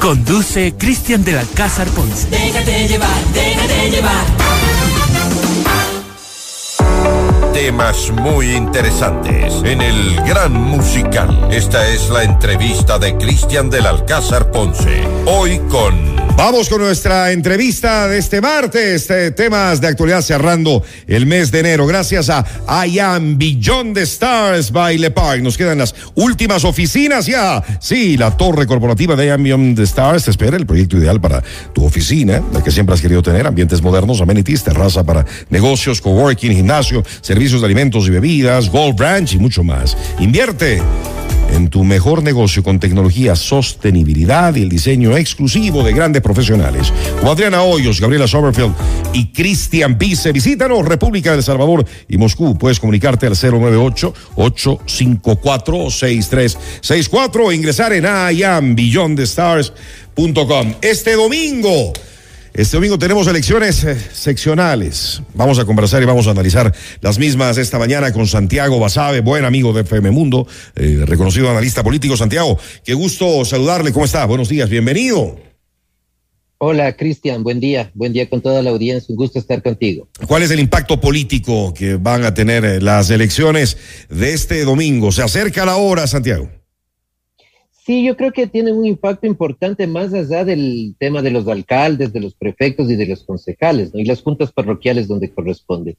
Conduce Cristian del Alcázar Ponce. Déjate llevar, déjate llevar. Temas muy interesantes en el Gran Musical. Esta es la entrevista de Cristian del Alcázar Ponce. Hoy con Vamos con nuestra entrevista de este martes, eh, temas de actualidad cerrando el mes de enero. Gracias a I Am Beyond Stars by Le Park. Nos quedan las últimas oficinas ya. Sí, la torre corporativa de I Am Beyond Stars te espera el proyecto ideal para tu oficina, la que siempre has querido tener, ambientes modernos, amenities, terraza para negocios, coworking, gimnasio, servicios de alimentos y bebidas, Gold Branch y mucho más. Invierte en tu mejor negocio con tecnología, sostenibilidad y el diseño exclusivo de grandes profesionales. Como Adriana Hoyos, Gabriela Somerfield y Cristian Vice. Visítanos, República del Salvador y Moscú. Puedes comunicarte al 098-854-6364 o ingresar en iambillondestars.com. Este domingo. Este domingo tenemos elecciones eh, seccionales. Vamos a conversar y vamos a analizar las mismas esta mañana con Santiago Basabe, buen amigo de FM Mundo, eh, reconocido analista político. Santiago, qué gusto saludarle. ¿Cómo está? Buenos días, bienvenido. Hola, Cristian, buen día. Buen día con toda la audiencia. Un gusto estar contigo. ¿Cuál es el impacto político que van a tener eh, las elecciones de este domingo? Se acerca la hora, Santiago. Sí, yo creo que tiene un impacto importante más allá del tema de los alcaldes, de los prefectos y de los concejales, ¿no? Y las juntas parroquiales donde corresponde.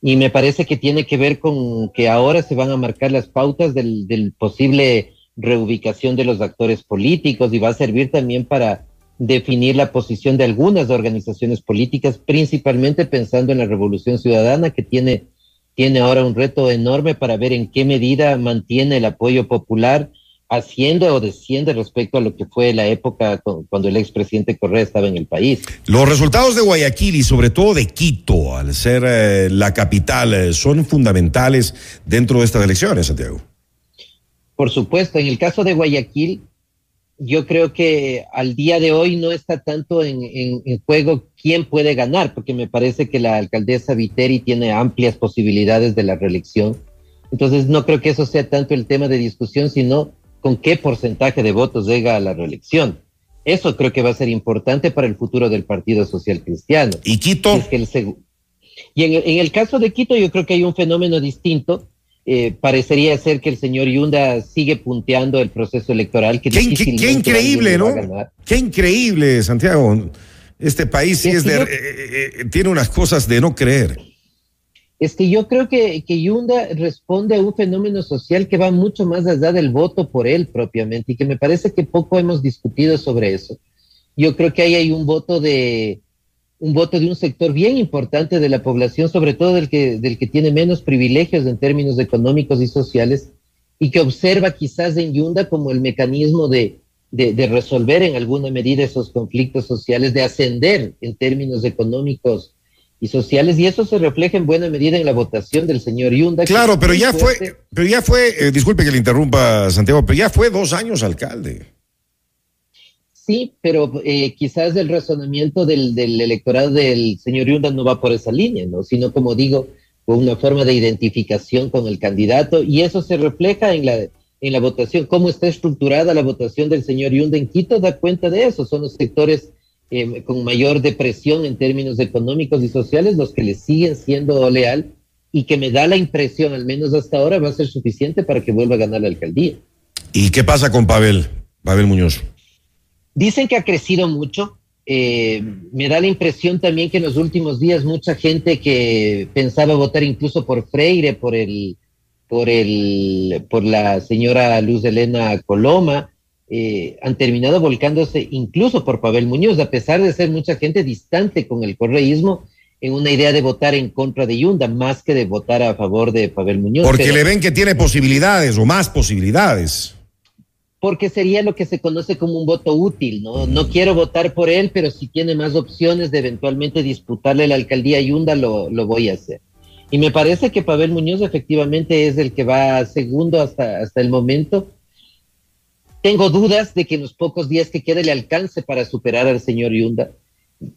Y me parece que tiene que ver con que ahora se van a marcar las pautas del, del posible reubicación de los actores políticos y va a servir también para definir la posición de algunas organizaciones políticas, principalmente pensando en la Revolución Ciudadana, que tiene, tiene ahora un reto enorme para ver en qué medida mantiene el apoyo popular haciendo o desciende respecto a lo que fue la época cuando el expresidente Correa estaba en el país. Los resultados de Guayaquil y sobre todo de Quito, al ser eh, la capital, eh, son fundamentales dentro de estas elecciones, Santiago. Por supuesto, en el caso de Guayaquil, yo creo que al día de hoy no está tanto en, en, en, juego quién puede ganar, porque me parece que la alcaldesa Viteri tiene amplias posibilidades de la reelección. Entonces no creo que eso sea tanto el tema de discusión, sino con qué porcentaje de votos llega a la reelección. Eso creo que va a ser importante para el futuro del Partido Social Cristiano. ¿Y Quito? Es que el y en, en, el caso de Quito yo creo que hay un fenómeno distinto. Eh, parecería ser que el señor Yunda sigue punteando el proceso electoral. Que qué, qué, qué increíble, ¿no? Qué increíble, Santiago. Este país sí es, de, eh, eh, tiene unas cosas de no creer es que yo creo que, que Yunda responde a un fenómeno social que va mucho más allá del voto por él propiamente y que me parece que poco hemos discutido sobre eso. Yo creo que ahí hay un voto de un voto de un sector bien importante de la población, sobre todo del que, del que tiene menos privilegios en términos económicos y sociales, y que observa quizás en Yunda como el mecanismo de, de, de resolver en alguna medida esos conflictos sociales, de ascender en términos económicos y sociales y eso se refleja en buena medida en la votación del señor Yunda. Claro, pero ya fuerte. fue, pero ya fue, eh, disculpe que le interrumpa Santiago, pero ya fue dos años alcalde. Sí, pero eh, quizás el razonamiento del, del, electorado del señor Yunda no va por esa línea, ¿no? Sino como digo, con una forma de identificación con el candidato y eso se refleja en la en la votación, cómo está estructurada la votación del señor Yunda en Quito da cuenta de eso, son los sectores eh, con mayor depresión en términos económicos y sociales, los que le siguen siendo leal y que me da la impresión, al menos hasta ahora, va a ser suficiente para que vuelva a ganar la alcaldía. ¿Y qué pasa con Pavel, Pavel Muñoz? Dicen que ha crecido mucho. Eh, me da la impresión también que en los últimos días mucha gente que pensaba votar incluso por Freire, por el, por el, por la señora Luz Elena Coloma, eh, han terminado volcándose incluso por Pavel Muñoz, a pesar de ser mucha gente distante con el correísmo en una idea de votar en contra de Yunda, más que de votar a favor de Pavel Muñoz. Porque pero, le ven que tiene posibilidades o más posibilidades. Porque sería lo que se conoce como un voto útil, ¿no? No quiero votar por él, pero si tiene más opciones de eventualmente disputarle la alcaldía a Yunda, lo, lo voy a hacer. Y me parece que Pavel Muñoz efectivamente es el que va segundo hasta, hasta el momento tengo dudas de que en los pocos días que quede le alcance para superar al señor Yunda,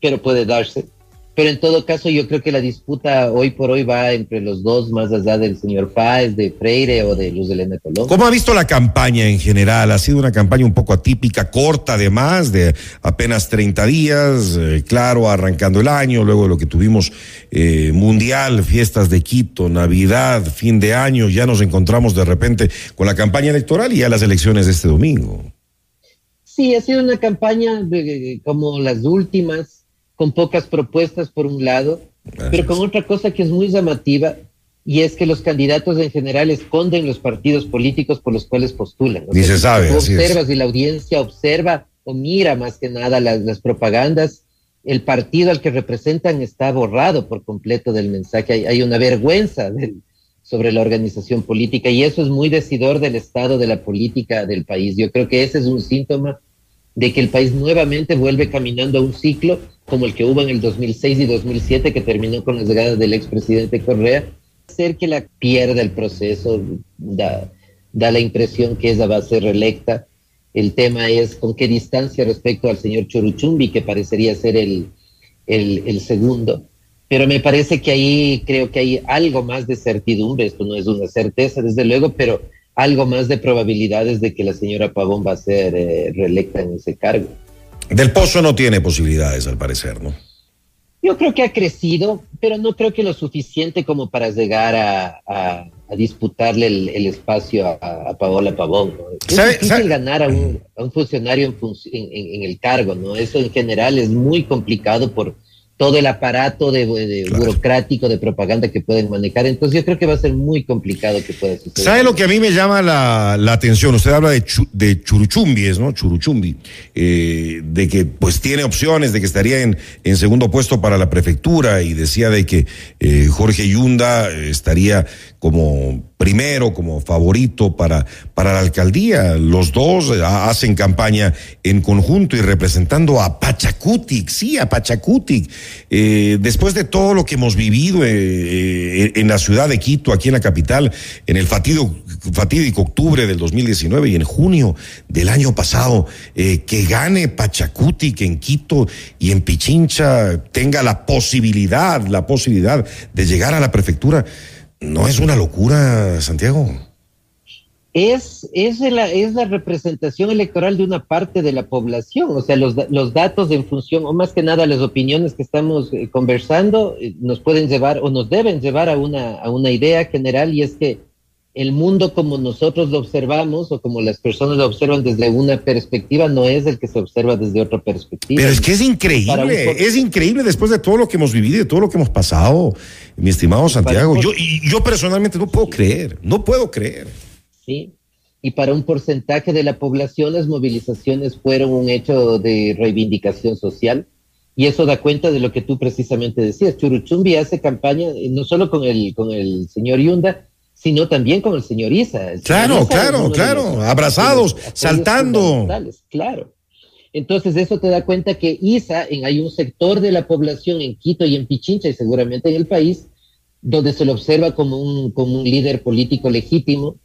pero puede darse. Pero en todo caso yo creo que la disputa hoy por hoy va entre los dos, más allá del señor Páez, de Freire o de Luz Elena Colón. ¿Cómo ha visto la campaña en general? Ha sido una campaña un poco atípica, corta además, de apenas 30 días, eh, claro, arrancando el año, luego de lo que tuvimos eh, Mundial, fiestas de Quito, Navidad, fin de año, ya nos encontramos de repente con la campaña electoral y ya las elecciones de este domingo. Sí, ha sido una campaña de, como las últimas, con pocas propuestas por un lado, pero con otra cosa que es muy llamativa, y es que los candidatos en general esconden los partidos políticos por los cuales postulan. Ni se sabe. Tú observas y la audiencia observa o mira más que nada las, propagandas, el partido al que representan está borrado por completo del mensaje. Hay, una vergüenza sobre la organización política y eso es muy decidor del estado de la política del país. Yo creo que ese es un síntoma de que el país nuevamente vuelve caminando a un ciclo como el que hubo en el 2006 y 2007, que terminó con las llegadas del expresidente Correa, hacer que la pierda el proceso, da, da la impresión que ella va a ser reelecta. El tema es con qué distancia respecto al señor Choruchumbi, que parecería ser el, el, el segundo. Pero me parece que ahí creo que hay algo más de certidumbre, esto no es una certeza, desde luego, pero algo más de probabilidades de que la señora Pavón va a ser eh, reelecta en ese cargo. Del Pozo no tiene posibilidades, al parecer, ¿no? Yo creo que ha crecido, pero no creo que lo suficiente como para llegar a, disputarle el, espacio a, Paola Pavón. Es difícil ganar a un, funcionario en, el cargo, ¿no? Eso en general es muy complicado por todo el aparato de, burocrático de propaganda que pueden manejar. Entonces yo creo que va a ser muy complicado que pueda suceder. ¿Sabe lo que a mí me llama la, atención? Usted habla de, de Churuchumbi, ¿no? Churuchumbi, eh, de que pues tiene opciones, de que estaría en, en segundo puesto para la prefectura y decía de que eh, Jorge Yunda estaría como primero, como favorito para, para la alcaldía. Los dos eh, hacen campaña en conjunto y representando a Pachacutic, sí, a Pachacutic. Eh, después de todo lo que hemos vivido eh, en la ciudad de Quito, aquí en la capital, en el fatídico, octubre del 2019 y en junio del año pasado, que gane Pachacutic en Quito y en Pichincha tenga la posibilidad, la posibilidad de llegar a la prefectura ¿No es una locura, Santiago? Es, es, la, es la representación electoral de una parte de la población, o sea, los, los datos en función, o más que nada las opiniones que estamos eh, conversando, eh, nos pueden llevar o nos deben llevar a una, a una idea general y es que el mundo como nosotros lo observamos o como las personas lo observan desde una perspectiva no es el que se observa desde otra perspectiva. Pero es que es increíble, es increíble después de todo lo que hemos vivido y de todo lo que hemos pasado, mi estimado Santiago. Yo, y yo personalmente no puedo creer, no puedo creer. Sí, y para un porcentaje de la población las movilizaciones fueron un hecho de reivindicación social. Y eso da cuenta de lo que tú precisamente decías. Churuchumbi hace campaña eh, no solo con el, con el señor Yunda, sino también con el señor Isa. claro, claro, claro, abrazados, saltando. Claro. Entonces eso te da cuenta que Isa, en, hay un sector de la población en Quito y en Pichincha y seguramente en el país, donde se lo observa como un, como un líder político legítimo,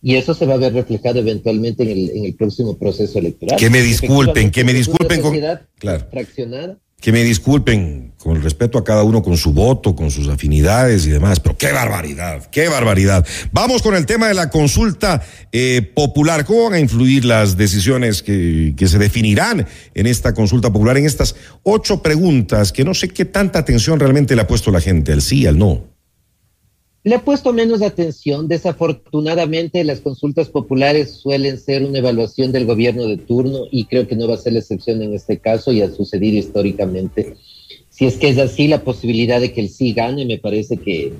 y eso se va a ver reflejado eventualmente en el, en el próximo proceso electoral. Que me disculpen, que me disculpen con... Claro. Fraccionada que me disculpen con el respeto a cada uno con su voto, con sus afinidades y demás, pero qué barbaridad, qué barbaridad. Vamos con el tema de la consulta eh, popular. ¿Cómo van a influir las decisiones que, que, se definirán en esta consulta popular, en estas ocho preguntas que no sé qué tanta atención realmente le ha puesto la gente, al sí, al no? Le he puesto menos atención. Desafortunadamente, las consultas populares suelen ser una evaluación del gobierno de turno y creo que no va a ser la excepción en este caso y ha sucedido históricamente. Si es que es así, la posibilidad de que el sí gane me parece que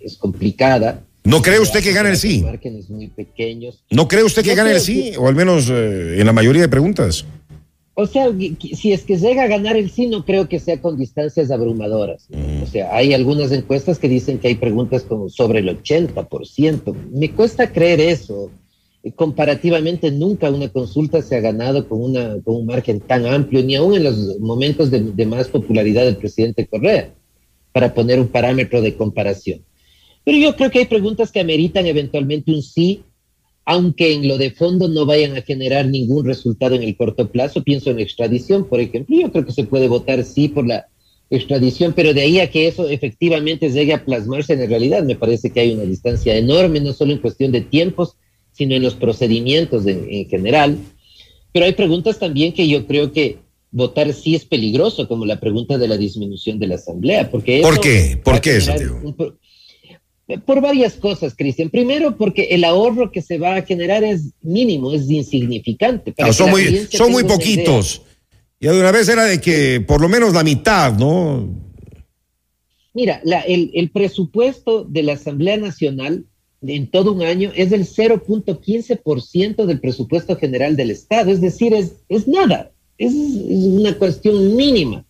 es complicada. ¿No cree usted que gane el sí? Márgenes muy pequeños. ¿No cree usted que gane el sí? O al menos eh, en la mayoría de preguntas. O sea, si es que llega a ganar el sí, no creo que sea con distancias abrumadoras. Mm. O sea, hay algunas encuestas que dicen que hay preguntas como sobre el 80%. Me cuesta creer eso. Comparativamente, nunca una consulta se ha ganado con, una, con un margen tan amplio, ni aún en los momentos de, de más popularidad del presidente Correa, para poner un parámetro de comparación. Pero yo creo que hay preguntas que ameritan eventualmente un sí aunque en lo de fondo no vayan a generar ningún resultado en el corto plazo, pienso en extradición, por ejemplo, yo creo que se puede votar sí por la extradición, pero de ahí a que eso efectivamente llegue a plasmarse en la realidad, me parece que hay una distancia enorme, no solo en cuestión de tiempos, sino en los procedimientos en general. Pero hay preguntas también que yo creo que votar sí es peligroso, como la pregunta de la disminución de la asamblea. Porque ¿Por qué? ¿Por qué eso, por varias cosas, Cristian. Primero, porque el ahorro que se va a generar es mínimo, es insignificante. son muy, son muy poquitos. Y de una vez era de que por lo menos la mitad, ¿no? Mira, el, el, presupuesto de la Asamblea Nacional en todo un año es del 0.15% del presupuesto general del Estado, es decir, es, es nada, es, es una cuestión mínima.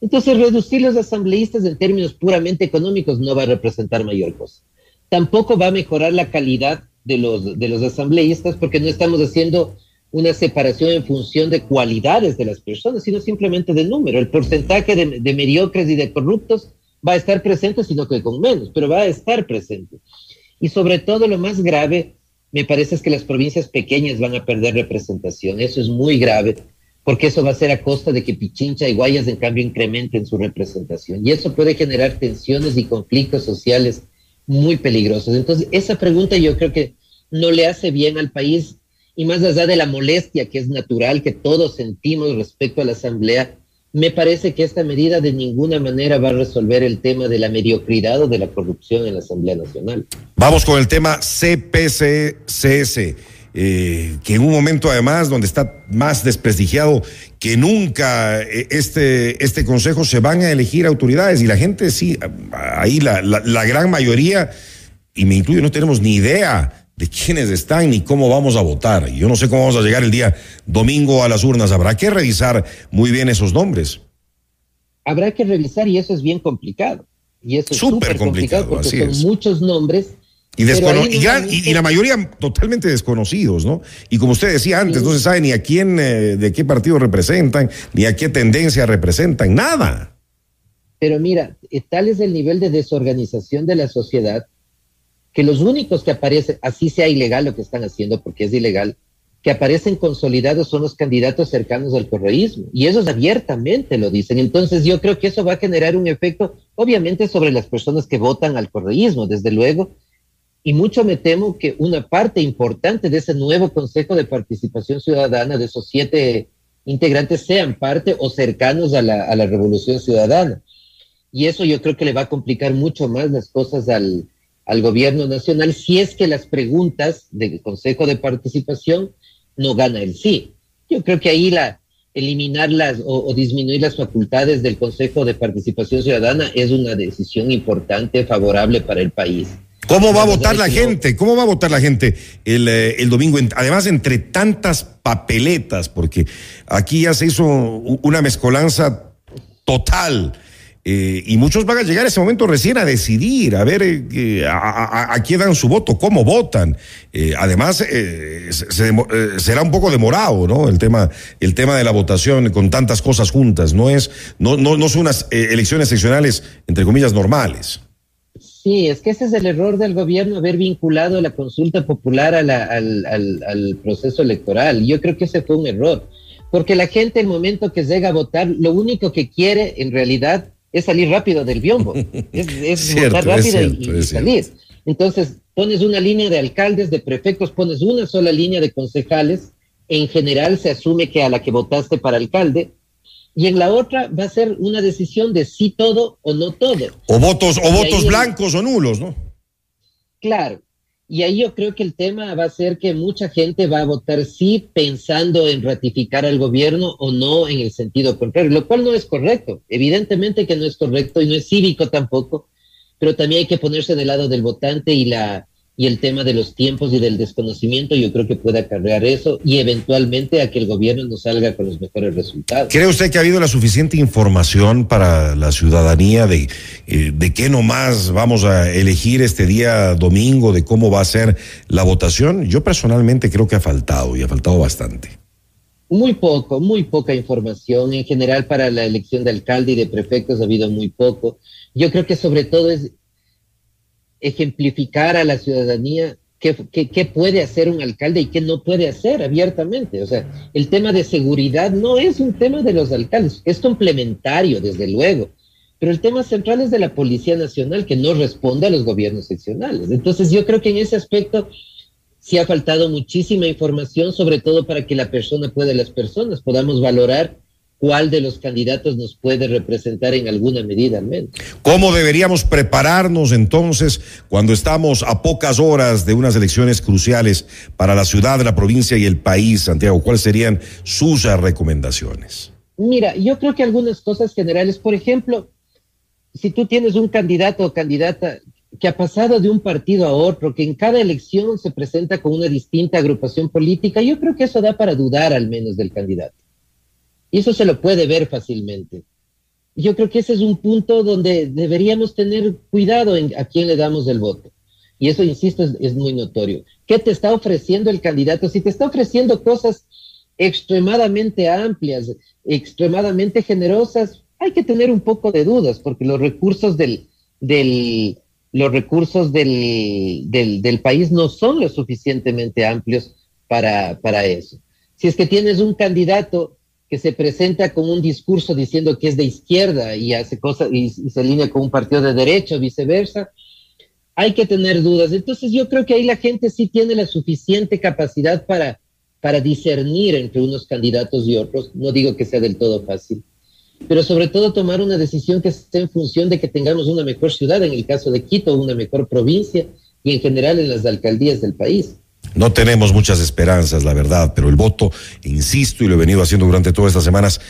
Entonces, reducir los asambleístas en términos puramente económicos no va a representar mayor cosa. Tampoco va a mejorar la calidad de los, de los asambleístas porque no estamos haciendo una separación en función de cualidades de las personas, sino simplemente de número. El porcentaje de, de mediocres y de corruptos va a estar presente, sino que con menos, pero va a estar presente. Y sobre todo lo más grave, me parece es que las provincias pequeñas van a perder representación. Eso es muy grave porque eso va a ser a costa de que Pichincha y Guayas en cambio incrementen su representación. Y eso puede generar tensiones y conflictos sociales muy peligrosos. Entonces, esa pregunta yo creo que no le hace bien al país y más allá de la molestia que es natural que todos sentimos respecto a la Asamblea, me parece que esta medida de ninguna manera va a resolver el tema de la mediocridad o de la corrupción en la Asamblea Nacional. Vamos con el tema CPCCS. Eh, que en un momento además donde está más desprestigiado que nunca eh, este, este consejo se van a elegir autoridades y la gente sí, ahí la, la, gran mayoría, y me incluyo, no tenemos ni idea de quiénes están ni cómo vamos a votar. Yo no sé cómo vamos a llegar el día domingo a las urnas. Habrá que revisar muy bien esos nombres. Habrá que revisar y eso es bien complicado. Y eso es súper complicado, porque son muchos nombres y, y, la mayoría totalmente desconocidos, ¿no? Y como usted decía antes, no se sabe ni a quién, eh, de qué partido representan, ni a qué tendencia representan, nada. Pero mira, tal es el nivel de desorganización de la sociedad que los únicos que aparecen, así sea ilegal lo que están haciendo, porque es ilegal, que aparecen consolidados son los candidatos cercanos al correísmo. Y ellos abiertamente lo dicen. Entonces yo creo que eso va a generar un efecto, obviamente, sobre las personas que votan al correísmo, desde luego, y mucho me temo que una parte importante de ese nuevo Consejo de Participación Ciudadana, de esos siete integrantes, sean parte o cercanos a la, Revolución Ciudadana. Y eso yo creo que le va a complicar mucho más las cosas al, gobierno nacional si es que las preguntas del Consejo de Participación no gana el sí. Yo creo que ahí la eliminarlas o, disminuir las facultades del Consejo de Participación Ciudadana es una decisión importante, favorable para el país. ¿Cómo va a votar la gente? ¿Cómo va a votar la gente el, eh, el, domingo? Además, entre tantas papeletas, porque aquí ya se hizo una mezcolanza total. Eh, y muchos van a llegar a ese momento recién a decidir, a ver eh, a, a, quién dan su voto, cómo votan. Eh, además, se, será un poco demorado, ¿no? El tema, el tema de la votación con tantas cosas juntas. No es, no, no, no son unas elecciones seccionales, entre comillas, normales. Sí, es que ese es el error del gobierno, haber vinculado la consulta popular a la, al, al, al, proceso electoral. Yo creo que ese fue un error, porque la gente, el momento que llega a votar, lo único que quiere en realidad es salir rápido del biombo, es, es votar rápido y, salir. Entonces, pones una línea de alcaldes, de prefectos, pones una sola línea de concejales. En general se asume que a la que votaste para alcalde y en la otra va a ser una decisión de sí todo o no todo. O votos, o votos blancos o nulos, ¿no? Claro. Y ahí yo creo que el tema va a ser que mucha gente va a votar sí pensando en ratificar al gobierno o no en el sentido contrario, lo cual no es correcto. Evidentemente que no es correcto y no es cívico tampoco, pero también hay que ponerse del lado del votante y la y el tema de los tiempos y del desconocimiento yo creo que puede acarrear eso y eventualmente a que el gobierno no salga con los mejores resultados. ¿Cree usted que ha habido la suficiente información para la ciudadanía de, eh, de qué nomás vamos a elegir este día domingo, de cómo va a ser la votación? Yo personalmente creo que ha faltado y ha faltado bastante. Muy poco, muy poca información. En general para la elección de alcalde y de prefectos ha habido muy poco. Yo creo que sobre todo es ejemplificar a la ciudadanía qué, puede hacer un alcalde y qué no puede hacer abiertamente. O sea, el tema de seguridad no es un tema de los alcaldes, es complementario, desde luego, pero el tema central es de la Policía Nacional, que no responde a los gobiernos seccionales. Entonces yo creo que en ese aspecto sí ha faltado muchísima información, sobre todo para que la persona pueda, las personas podamos valorar cuál de los candidatos nos puede representar en alguna medida al menos. ¿Cómo deberíamos prepararnos entonces cuando estamos a pocas horas de unas elecciones cruciales para la ciudad, la provincia y el país, Santiago? ¿Cuáles serían sus recomendaciones? Mira, yo creo que algunas cosas generales, por ejemplo, si tú tienes un candidato o candidata que ha pasado de un partido a otro, que en cada elección se presenta con una distinta agrupación política, yo creo que eso da para dudar al menos del candidato. Y eso se lo puede ver fácilmente. Yo creo que ese es un punto donde deberíamos tener cuidado en a quién le damos el voto. Y eso, insisto, es, muy notorio. ¿Qué te está ofreciendo el candidato? Si te está ofreciendo cosas extremadamente amplias, extremadamente generosas, hay que tener un poco de dudas, porque los recursos del, del, los recursos del, del, del, país no son lo suficientemente amplios para, para eso. Si es que tienes un candidato que se presenta con un discurso diciendo que es de izquierda y hace cosas y, se alinea con un partido de derecha o viceversa, hay que tener dudas. Entonces yo creo que ahí la gente sí tiene la suficiente capacidad para, para discernir entre unos candidatos y otros. No digo que sea del todo fácil pero sobre todo tomar una decisión que esté en función de que tengamos una mejor ciudad, en el caso de Quito, una mejor provincia y en general en las alcaldías del país. No tenemos muchas esperanzas, la verdad, pero el voto, insisto, y lo he venido haciendo durante todas estas semanas,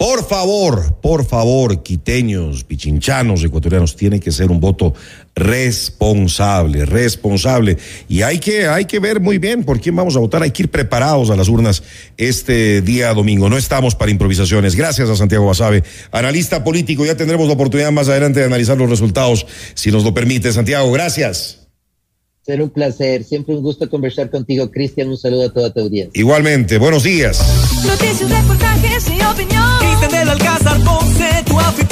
por favor, por favor, quiteños, pichinchanos, ecuatorianos, tiene que ser un voto responsable, responsable. Y hay que, hay que ver muy bien por quién vamos a votar. Hay que ir preparados a las urnas este día domingo. No estamos para improvisaciones. Gracias a Santiago Basabe, analista político. Ya tendremos la oportunidad más adelante de analizar los resultados, si nos lo permite. Santiago, gracias. Un placer, siempre un gusto conversar contigo, Cristian. Un saludo a toda tu audiencia. Igualmente, buenos días. Noticias, reportajes y opinión. Cristian del Alcázar, Ponce, tu